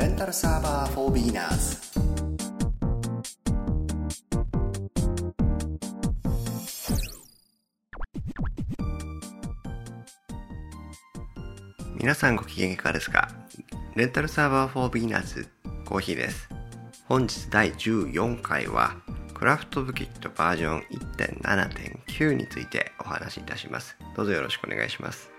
レンタルサーバー for beginners 皆さんご機嫌いかがですか？レンタルサーバー for beginners コーヒーです。本日第14回はクラフトブキットバージョン1.7.9についてお話しいたします。どうぞよろしくお願いします。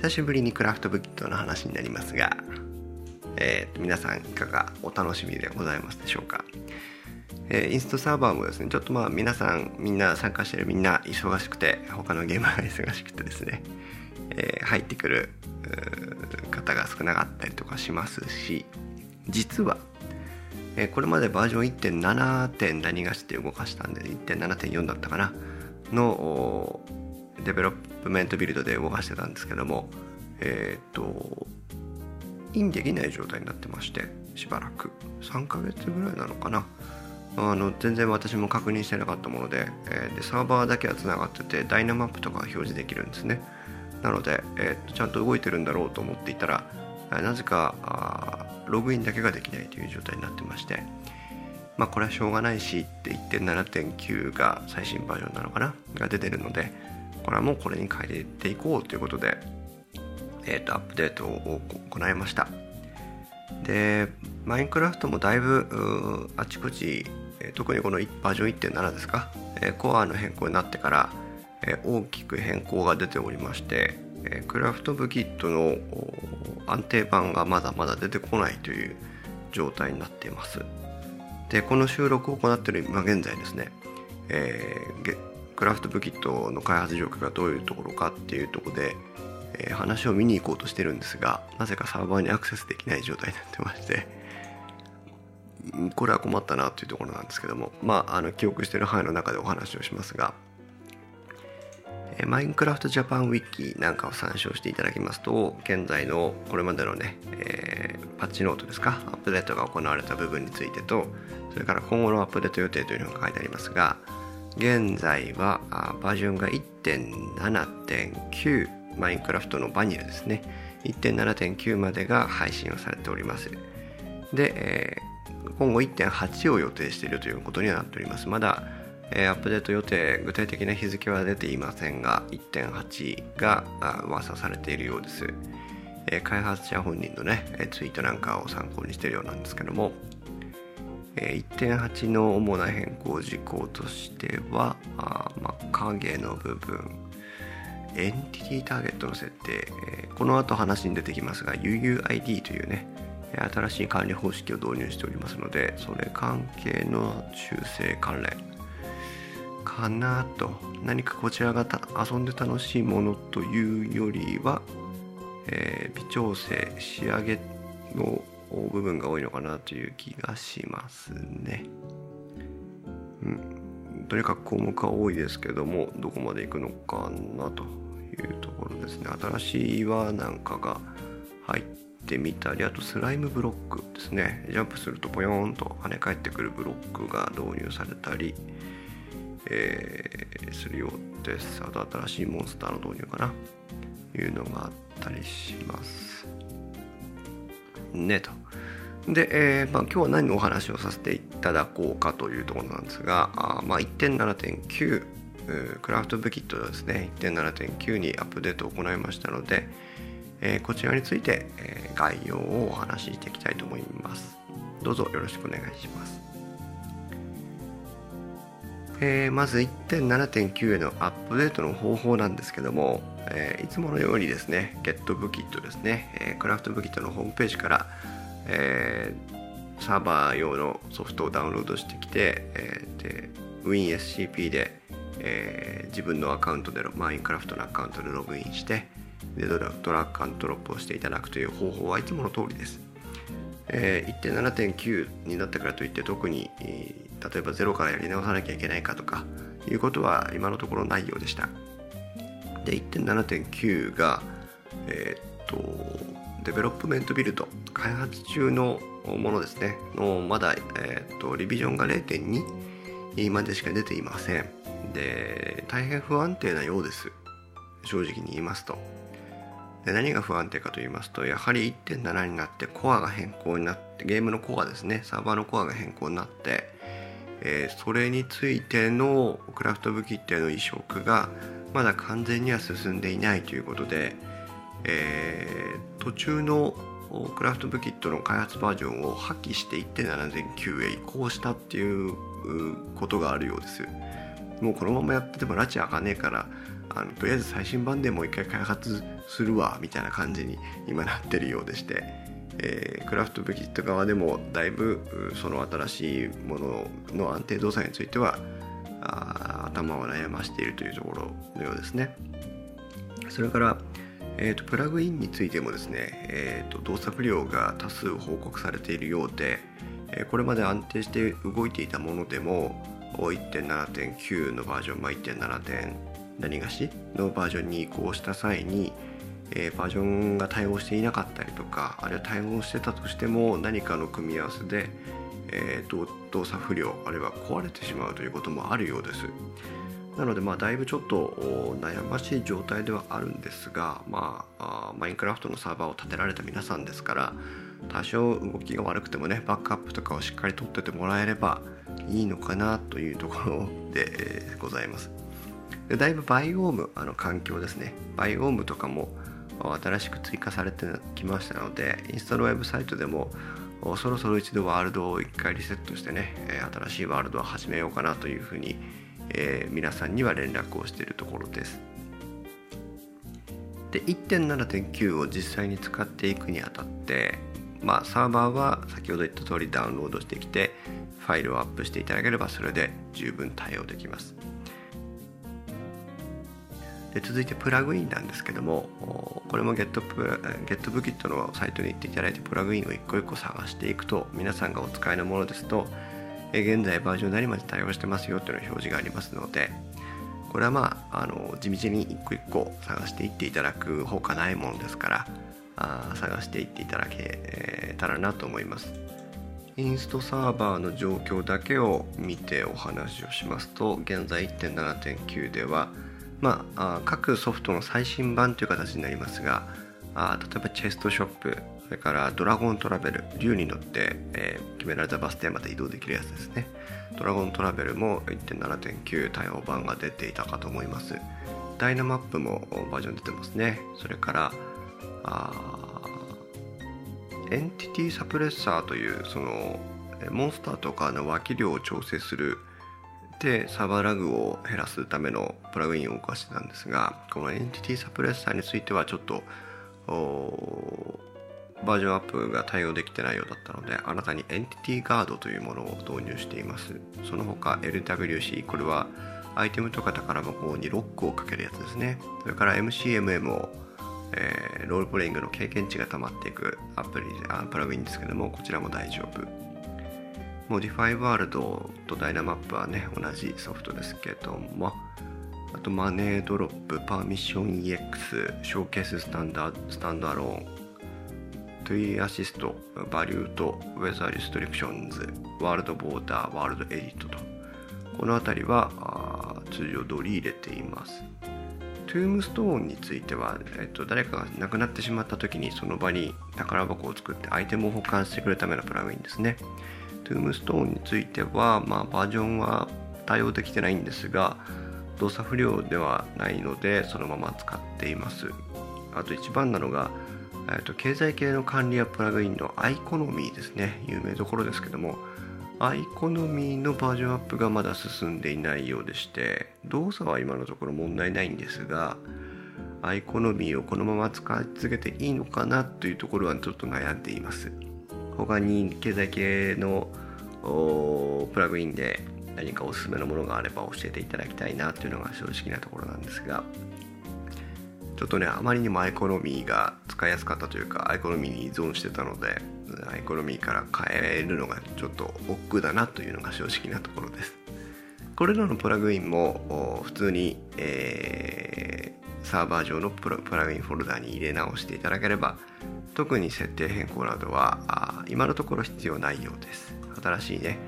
久しぶりにクラフトブキットの話になりますが、えー、皆さんいかがお楽しみでございますでしょうか、えー、インストサーバーもですねちょっとまあ皆さんみんな参加してるみんな忙しくて他のゲームが忙しくてですね、えー、入ってくる方が少なかったりとかしますし実は、えこれまでバージョン 1.7. 点何がしって動かしたんで1.7.4だったかなの development build で動かしてたんですけどもえっ、とインできない状態になってましてしばらく。3ヶ月ぐらいなのかな。あの全然私も確認してなかったもので,、えー、でサーバーだけはつながってて Dynmap とか表示できるんですね。なので、えー、ちゃんと動いてるんだろうと思っていたらなぜかログインだけができないという状態になってましてまあこれはしょうがないしって1.7.9が最新バージョンなのかなが出てるのでこれはもうこれに変えていこうということで、えー、とアップデートを行いました。でマインクラフトもだいぶあちこち特にこのバージョン1.7ですかコアの変更になってから大きく変更が出ておりましてクラフトブキットの安定版がまだまだ出てこないという状態になっています。でこの収録を行っている今現在ですね、えー、クラフトブキットの開発状況がどういうところかっていうとこで、えー、話を見に行こうとしてるんですがなぜかサーバーにアクセスできない状態になってましてこれは困ったなというところなんですけどもまああの記憶してる範囲の中でお話をしますがマインクラフトジャパンウィキなんかを参照していただきますと現在のこれまでのね、えー、パッチノートですかアップデートが行われた部分についてとそれから今後のアップデート予定というのが書いてありますが現在はバージョンが1.7.9マインクラフトのバニラですね。1.7.9までが配信をされております。で、え、今後1.8を予定しているということにはなっております。まだ、え、アップデート予定具体的な日付は出ていませんが1.8が噂されているようです、え、開発者本人のねツイートなんかを参考にしているようなんですけども。1.8の主な変更事項としてはあ、まあ、影の部分エンティティターゲットの設定、えー、この後話に出てきますが UUID というね新しい管理方式を導入しておりますのでそれ関係の修正関連。かなと。何かこちらが遊んで楽しいものというよりは、えー、微調整仕上げの部分が多いのかなという気がしますね。うん、とにかく項目は多いですけどもどこまでいくのかなというところですね。新しい岩なんかが入ってみたりあとスライムブロックですねジャンプするとポヨーンと跳ね返ってくるブロックが導入されたり、えー、するようです。あと新しいモンスターの導入かないうのがあったりします。ねと。で、えーまあ、今日は何のお話をさせていただこうかというところなんですが、あまあ、1.7.9クラフトブキットですね1.7.9にアップデートを行いましたので、えー、こちらについて、えー、概要をお話ししていきたいと思いますどうぞよろしくお願いします、えー、まず1.7.9へのアップデートの方法なんですけども、えー、いつものようにですね GetBookit ですね、えー、クラフトブキットのホームページからえー、サーバー用のソフトをダウンロードしてきて、えー、で WinSCP で、えー、自分のアカウントでマインクラフトのアカウントでログインしてでドラッグアンドロップをしていただくという方法はいつもの通りです、えー、1.7.9になったからといって特に、例えばゼロからやり直さなきゃいけないかとかいうことは今のところないようでした。で1.7.9がえー、っと development build 開発中のものですね。のまだ、えーと、リビジョンが0.2までしか出ていません。で大変不安定なようです。正直に言いますと。で何が不安定かと言いますとやはり1.7になってコアが変更になってゲームのコアですね。サーバーのコアが変更になって、えー、それについてのクラフト武器っていうの移植がまだ完全には進んでいないということで、えー、途中のクラフトブキットの開発バージョンを破棄して1.7009へ移行したっていうことがあるようですもうこのままやってても拉致開かねえからあのとりあえず最新版でもう一回開発するわみたいな感じに今なってるようでして、えー、クラフトブキット側でもだいぶその新しいものの安定動作については頭を悩ましているというところのようですねそれからえーと、プラグインについてもですね、えーと、動作不良が多数報告されているようで、えー、これまで安定して動いていたものでも1.7.9のバージョン、まあ、1.7. 点何がしのバージョンに移行した際に、えー、バージョンが対応していなかったりとかあるいは対応してたとしても何かの組み合わせで、えー、動作不良あるいは壊れてしまうということもあるようです。なのでまあだいぶちょっと悩ましい状態ではあるんですが、まあ、マインクラフトのサーバーを立てられた皆さんですから多少動きが悪くてもねバックアップとかをしっかり取っててもらえればいいのかなというところで、ございますでだいぶバイオームあの環境ですねバイオームとかも新しく追加されてきましたのでインストールウェブサイトでもそろそろ一度ワールドを一回リセットしてね新しいワールドを始めようかなというふうにえー、皆さんには連絡をしているところです。で1.7.9を実際に使っていくにあたって、まあ、サーバーは先ほど言った通りダウンロードしてきてファイルをアップしていただければそれで十分対応できます。で続いてプラグインなんですけどもこれも GetBookit のサイトに行っていただいてプラグインを一個一個探していくと皆さんがお使いのものですと現在バージョン何まで対応してますよというの表示がありますのでこれはまああの地道に一個一個探していっていただくほかないものですからあ探していっていただけたらなと思います。インストサーバーの状況だけを見てお話をしますと現在1.7.9ではまあ、各ソフトの最新版という形になりますがあ例えばチェストショップそれからドラゴントラベル竜に乗って、えー、決められたバス停まで移動できるやつですね。ドラゴントラベルも1.7.9対応版が出ていたかと思います。ダイナマップもバージョン出てますね。それからあエンティティサプレッサーというそのモンスターとかの脇量を調整するでサーバーラグを減らすためのプラグインを動かしてたんですがこのエンティティサプレッサーについてはちょっとバージョンアップが対応できてないようだったので新たにエンティティガードというものを導入しています。その他 LWC これはアイテムとか宝箱にロックをかけるやつですね。それから MCMM を、えー、ロールプレイングの経験値が溜まっていくアプリあプラグインですけどもこちらも大丈夫。 Modifyworld と Dynmap はね同じソフトですけどもあとマネードロップパーミッション EX ショーケーススタンダースタンドアローントゥイアシスト、バリュート、ウェザーリストリクションズ、ワールドボーダー、ワールドエディットと、この辺りは通常通り入れています。Tombstone については、えっと、誰かが亡くなってしまった時にその場に宝箱を作ってアイテムを保管してくれるためのプラグインですね。 Tombstone については、まあ、バージョンは対応できてないんですが、動作不良ではないのでそのまま使っています。あと一番なのが、えーと、経済系の管理やプラグインの iConomy ですね有名どころですけども iConomy のバージョンアップがまだ進んでいないようでして動作は今のところ問題ないんですがiConomy をこのまま使い続けていいのかなというところはちょっと悩んでいます他に経済系のプラグインで何かおすすめのものがあれば教えていただきたいなというのが正直なところなんですがちょっとねあまりにも iConomy が使いやすかったというか iConomy に依存してたので iConomy から変えるのがちょっと億劫だなというのが正直なところです。これらのプラグインも普通に、えー、サーバー上のプラグインフォルダに入れ直していただければ特に設定変更などは今のところ必要ないようです。新しいね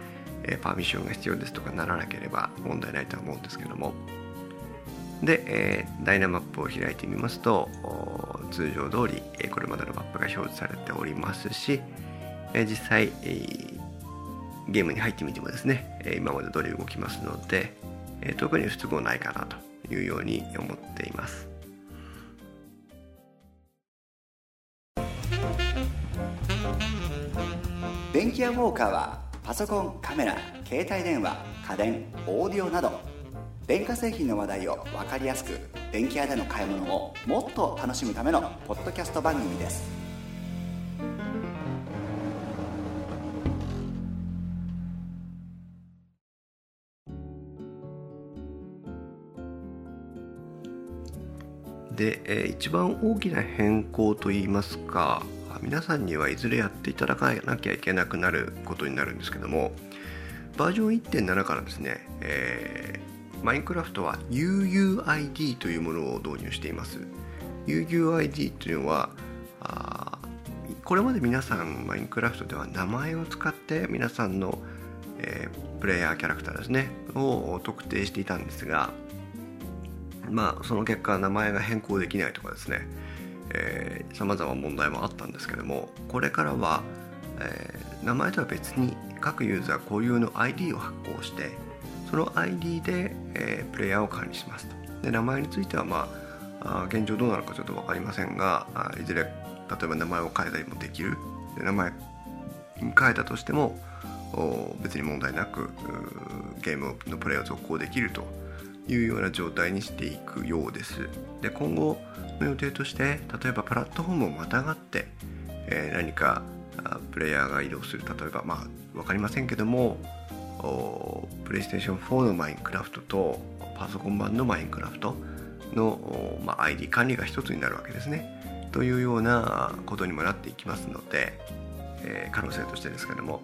パーミッションが必要ですとかならなければ問題ないとは思うんですけども。で、え、ダイナマップを開いてみますと通常通り、これまでのマップが表示されておりますし、実際、ゲームに入ってみてもですね、今まで通り動きますので、特に不都合ないかなと。いうように思っています。電気屋ウォーカーはパソコンカメラ携帯電話家電オーディオなど電化製品の話題を分かりやすく電気屋での買い物をもっと楽しむためのポッドキャスト番組ですで、えー、一番大きな変更といいますか皆さんにはいずれやっていただかなきゃいけなくなることになるんですけどもバージョン1.7からですね、えーマインクラフトは UUID というものを導入しています。UUID というのはあこれまで皆さんマインクラフトでは名前を使って皆さんの、えー、プレイヤーキャラクターですねを特定していたんですがまあその結果名前が変更できないとかですね。さまざま問題もあったんですけどもこれからは、えー、名前とは別に各ユーザー固有の ID を発行してその ID で、えー、プレイヤーを管理しますと。で名前についてはまああ現状どうなのかちょっと分かりませんがあいずれ例えば名前を変えたりもできる。で名前変えたとしても別に問題なくゲームのプレイを続行できると。いうような状態にしていくようですで今後の予定として例えばプラットフォームをまたがって、えー、何かプレイヤーが移動する例えばまあ分かりませんけどもプレイステーション4のマインクラフトとパソコン版のマインクラフトの、まあ、ID 管理が一つになるわけですね。というようなことにもなっていきますので、えー、可能性としてですけども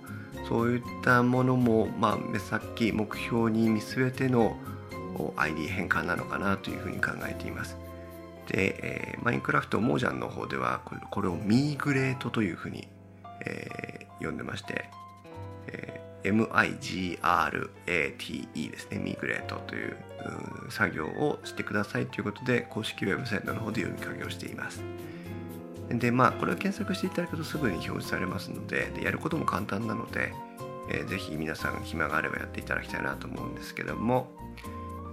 そういったものも、まあ、目先目標に見据えての ID 変換なのかなというふうに考えています。で、えー、マインクラフトモージャンの方ではこれをミーグレートというふうに、えー、呼んでまして、え MIGRATE ですね、ミーグレートという作業をしてくださいということで、公式ウェブサイトの方で読みかけをしています。で、まあ、これを検索していただくとすぐに表示されますので、でやることも簡単なので、えー、ぜひ皆さん暇があればやっていただきたいなと思うんですけども、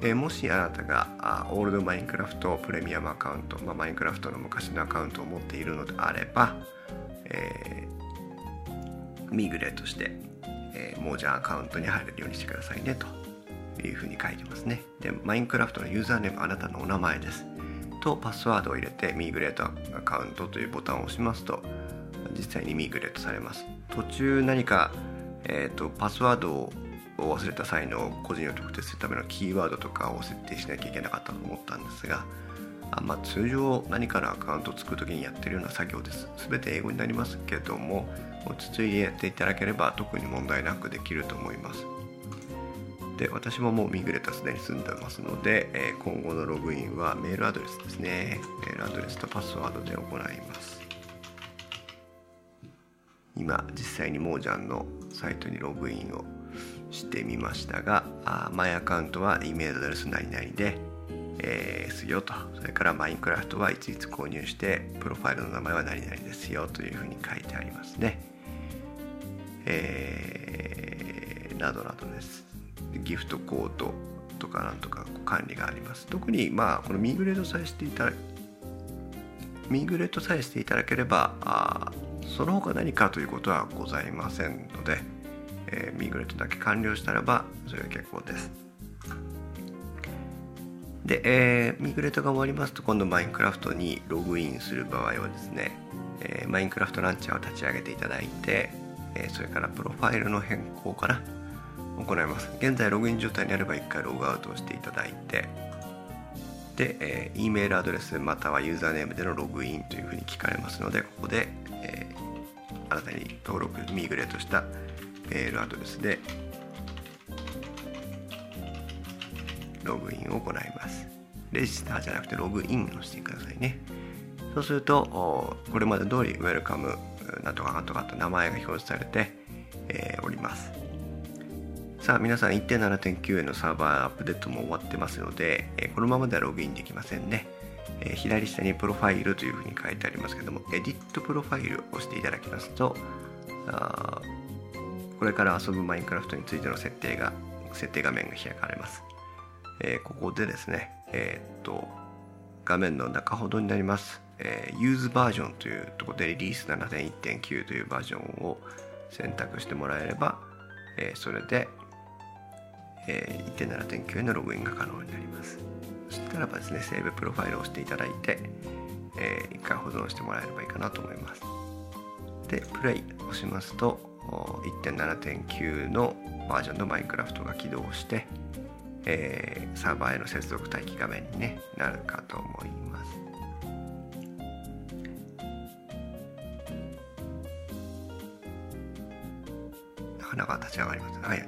えー、もしあなたがあオールドマインクラフトプレミアムアカウント、まあ、マインクラフトの昔のアカウントを持っているのであれば、えー、ミグレートしてえー、もうじゃあアカウントに入れるようにしてくださいねというふうに書いてますね。で、マインクラフトのユーザーネームあなたのお名前です。と、パスワードを入れてミーグレートアカウントというボタンを押しますと、実際にミーグレートされます。途中何か、えーと、パスワードを忘れた際の個人を特定するためのキーワードとかを設定しなきゃいけなかったと思ったんですが、あまあ、通常何かのアカウントを作るときにやってるような作業です。全て英語になりますけども、落ち着いてやっていただければ特に問題なくできると思います。で私ももうミグレタすでに済んでますので、え今後のログインはメールアドレスですね。メールアドレスとパスワードで行います。今実際にモージャンのサイトにログインをしてみましたが、あマイアカウントは E メールアドレス何々で、えー、すよと。それからマインクラフトはいついつ購入して、プロファイルの名前は何々ですよというふうに書いてありますね。えー、などなどです。ギフトコードとかなんとか管理があります。特にまあこのミグレートさえしていただミグレートさえしていただければあその他何かということはございませんので、えー、ミーグレートだけ完了したらばそれは結構です。で、えー、ミーグレートが終わりますと今度マインクラフトにログインする場合はですね、えー、マインクラフトランチャーを立ち上げていただいてえそれからプロファイルの変更かな行います現在ログイン状態にあれば1回ログアウトをしていただいてで、えー、E メールアドレスまたはユーザーネームでのログインというふうに聞かれますのでここで、えー、新たに登録ミーグレートしたメールアドレスでログインを行います。 register じゃなくてログインをしてくださいね。そうするとこれまで通り welcome なんとかなんとかと名前が表示されて、え、おります。さあ皆さん1.7.9へのサーバーアップデートも終わってますので、え、このままではログインできませんね、え、左下にプロファイルというふうに書いてありますけども edit profile を押していただきますとあこれから遊ぶマインクラフトについての設定が設定画面が開かれます、えー、ここでですねえー、っと画面の中ほどになります。えー、ユーズバージョンというところでリリース7.1.9というバージョンを選択してもらえれば、えー、それで、えー、1.7.9へのログインが可能になります。そしたらばですねセーブプロファイルを押していただいて、えー、一回保存してもらえればいいかなと思います。でプレイをしますと1.7.9のバージョンのマインクラフトが起動して、えー、サーバーへの接続待機画面に、ね、なるかと思います花が立ち上がります。はい、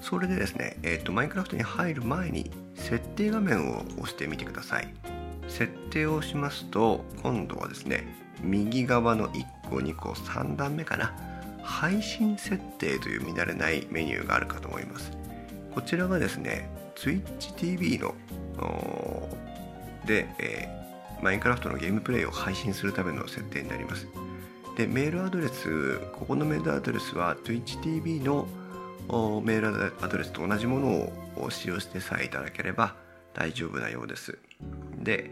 それでですね、えっ、ー、と、マインクラフトに入る前に設定画面を押してみてください。設定をしますと、今度はですね、右側の1個、2個、3段目かな。配信設定という見慣れないメニューがあるかと思います。こちらがですね、TwitchTV ので、えー、マインクラフトのゲームプレイを配信するための設定になります。でメールアドレスここのメールアドレスは TwitchTV のメールアドレスと同じものを使用してさえいただければ大丈夫なようですで、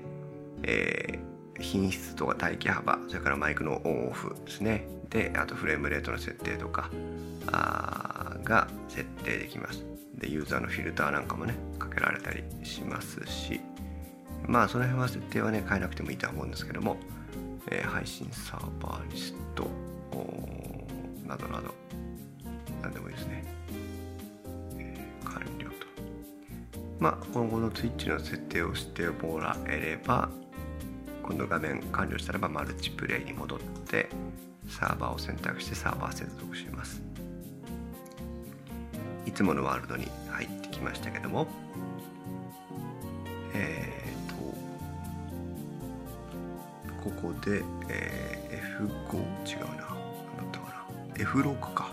えー、品質とか待機幅それからマイクのオンオフですね。であとフレームレートの設定とかあが設定できます。でユーザーのフィルターなんかもねかけられたりしますし。まあその辺は設定はね変えなくてもいいとは思うんですけどもえー、配信サーバーリストなどなど何でもいいですね、えー、完了と。まあ今後の Twitch の設定をしてもらえればこの画面完了したらばマルチプレイに戻ってサーバーを選択してサーバー接続します。いつものワールドに入ってきましたけどもえーここで、えー、F5 違うな。何だったかな。F6 か。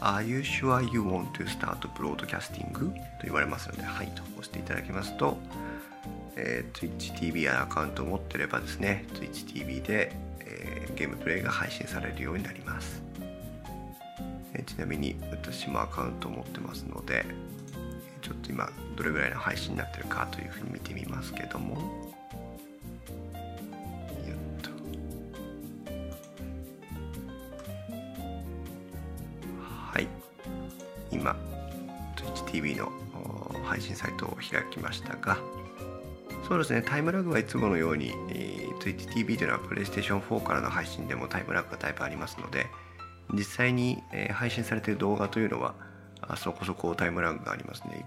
Are you sure you want to start broadcasting? と言われますので、はいと押していただきますと、えー、TwitchTV やアカウントを持ってればですね、TwitchTV で、えー、ゲームプレイが配信されるようになります。えー、ちなみに私もアカウントを持ってますので、ちょっと今どれぐらいの配信になってるかというふうに見てみますけども。はい、今 TwitchTV の配信サイトを開きましたがそうですね。タイムラグはいつものように、えー、TwitchTV というのは PlayStation 4からの配信でもタイムラグがだいぶありますので実際に、えー、配信されている動画というのはあそこそこタイムラグがありますね。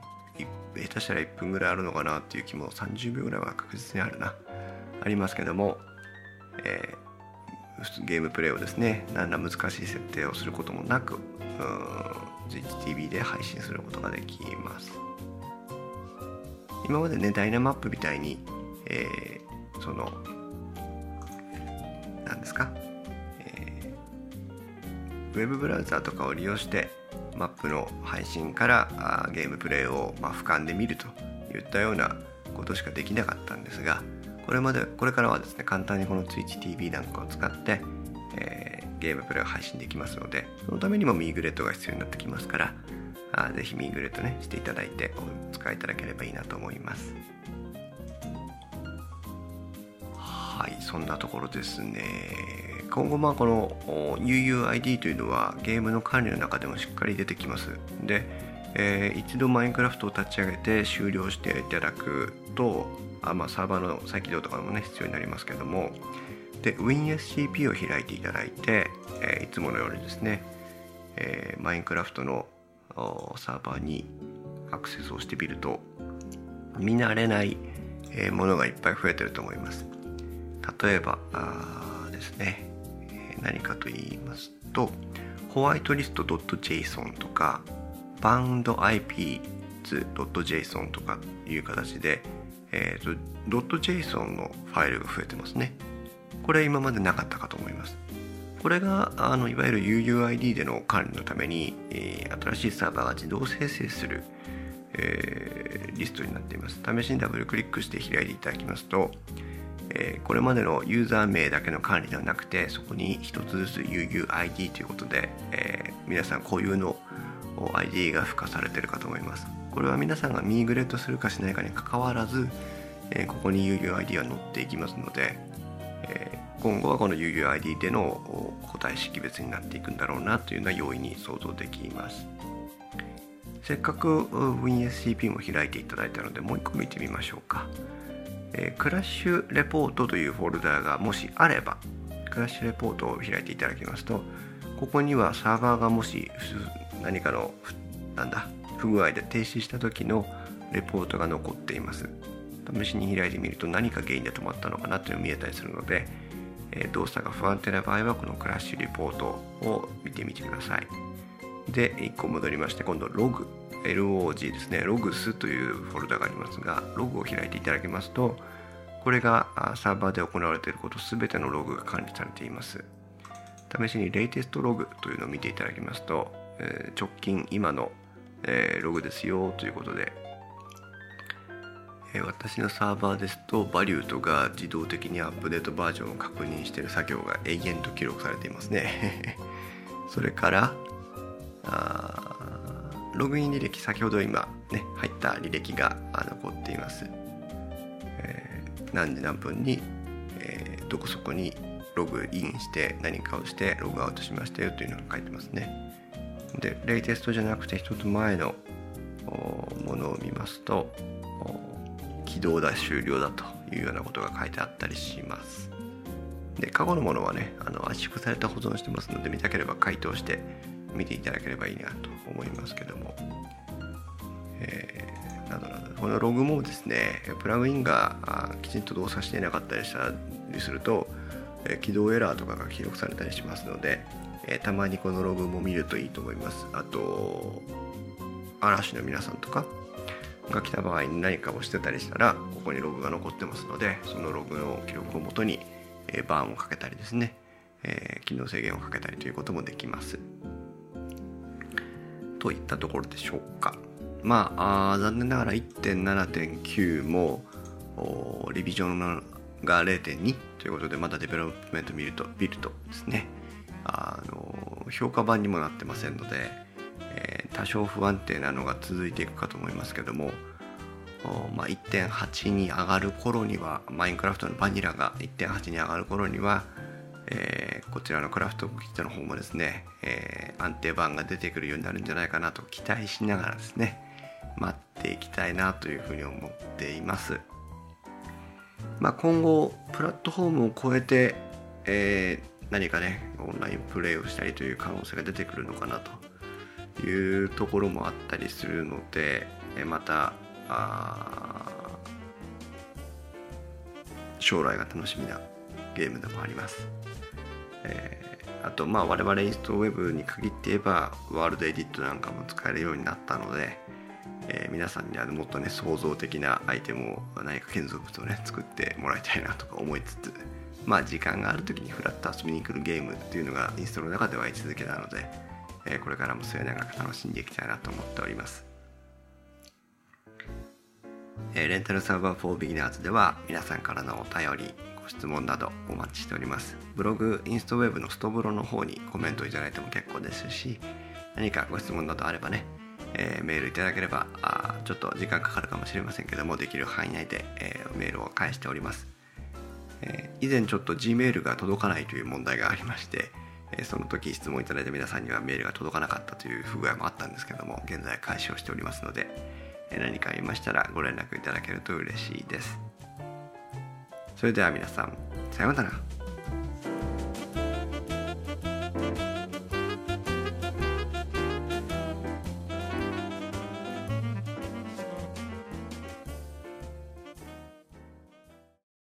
下手したら1分ぐらいあるのかなっていう気も30秒ぐらいは確実にあるな。ありますけども、えー、ゲームプレイをですね何ら難しい設定をすることもなく ZTV で配信することができます。今までねダイナマップみたいに、えー、その何ですか、えー、ウェブブラウザーとかを利用してマップの配信からあゲームプレイを、まあ、俯瞰で見るといったようなことしかできなかったんですがこれまでこれからはですね簡単にこの TwitchTV なんかを使って、えーゲームプレイを配信できますのでそのためにもミーグレットが必要になってきますからあぜひミーグレットねしていただいてお使いいただければいいなと思います。はいそんなところですね。今後まあこの UUID というのはゲームの管理の中でもしっかり出てきます。で、えー、一度マインクラフトを立ち上げて終了していただくとあまあサーバーの再起動とかもね必要になりますけども。で WinSCP を開いていただいて、えー、いつものようにですね、えー、マインクラフトのサーバーにアクセスをしてみると見慣れない、ものがいっぱい増えてると思います。例えばですね、何かと言いますとホワイトリスト .json とかバウンド IP .json とかいう形で、えーと、.json のファイルが増えてますね。これ今までなかったかと思います。これがあのいわゆる UUID での管理のために、えー、新しいサーバーが自動生成する、えー、リストになっています。試しにダブルクリックして開いていただきますと、えー、これまでのユーザー名だけの管理ではなくてそこに一つずつ UUID ということで、え皆さん固有の ID が付加されているかと思います。これは皆さんがミーグレットするかしないかにかかわらず、えここに UUID は載っていきますので、今後はこの UUID での個体識別になっていくんだろうなというのは容易に想像できます。せっかく WinSCP も開いていただいたのでもう一個見てみましょうか、えクラッシュレポートというフォルダがもしあればクラッシュレポートを開いていただきますとここにはサーバーがもし何かのなんだ不具合で停止した時のレポートが残っています。試しに開いてみると何か原因で止まったのかなというのが見えたりするので、え動作が不安定な場合はこのクラッシュレポートを見てみてください。で1個戻りまして今度ログ LOG ですね。ログスというフォルダがありますがログを開いていただきますとこれがサーバーで行われていること全てのログが管理されています。試しにレイテストログというのを見ていただきますと、え直近今の、えログですよということで、私のサーバーですとバリューとが自動的にアップデートバージョンを確認している作業が永遠と記録されていますね。それからログイン履歴先ほど今ね入った履歴が残っています、えー、何時何分に、えー、どこそこにログインして何かをしてログアウトしましたよというのが書いてますね。でレイテストじゃなくて一つ前のものを見ますと起動だ終了だというようなことが書いてあったりします。で過去のものはねあの圧縮された保存してますので見たければ回答して見ていただければいいなと思いますけども、えー、などなど。このログもですねプラグインがきちんと動作していなかったりしたりすると起動エラーとかが記録されたりしますので、えたまにこのログも見るといいと思います。あと嵐の皆さんとかが来た場合に何かをしてたりしたらここにログが残ってますのでそのログの記録をもとに、えバーンをかけたりですね、え、機能制限をかけたりということもできます。といったところでしょうか。まああ残念ながら1.7.9もリビジョンが0.2ということでまだ development build と build ですねあの評価版にもなってませんので、多少不安定なのが続いていくかと思いますけどもまあ、1.8に上がる頃には Minecraft のバニラが1.8に上がる頃には、えー、こちらの CraftBukkit の方もですね、えー、安定版が出てくるようになるんじゃないかなと期待しながらですね待っていきたいなというふうに思っています。まあ、今後プラットフォームを超えて、えー、何かねオンラインプレイをしたりという可能性が出てくるのかなというところもあったりするので、また将来が楽しみなゲームでもあります。えー、あとまあ我々インストウェブに限って言えばワールドエディットなんかも使えるようになったので、えー、皆さんにはもっとね創造的なアイテムを何か建造物をね作ってもらいたいなとか思いつつまあ時間がある時にフラッと遊びに来るゲームっていうのがインストの中では位置づけなので、え、これからも末永く楽しんでいきたいなと思っております、え、レンタルサーバー4ビギナーズでは皆さんからのお便りご質問などお待ちしております。ブログインストウェブのストブロの方にコメントいただいても結構ですし何かご質問などあればねえー、メールいただければあちょっと時間かかるかもしれませんけどもできる範囲内で、えー、メールを返しております、え、以前ちょっと Gmail が届かないという問題がありまして、えその時質問いただいた皆さんにはメールが届かなかったという不具合もあったんですけども現在開始をしておりますので、え何かありましたらご連絡いただけると嬉しいです。それでは皆さんさようなら。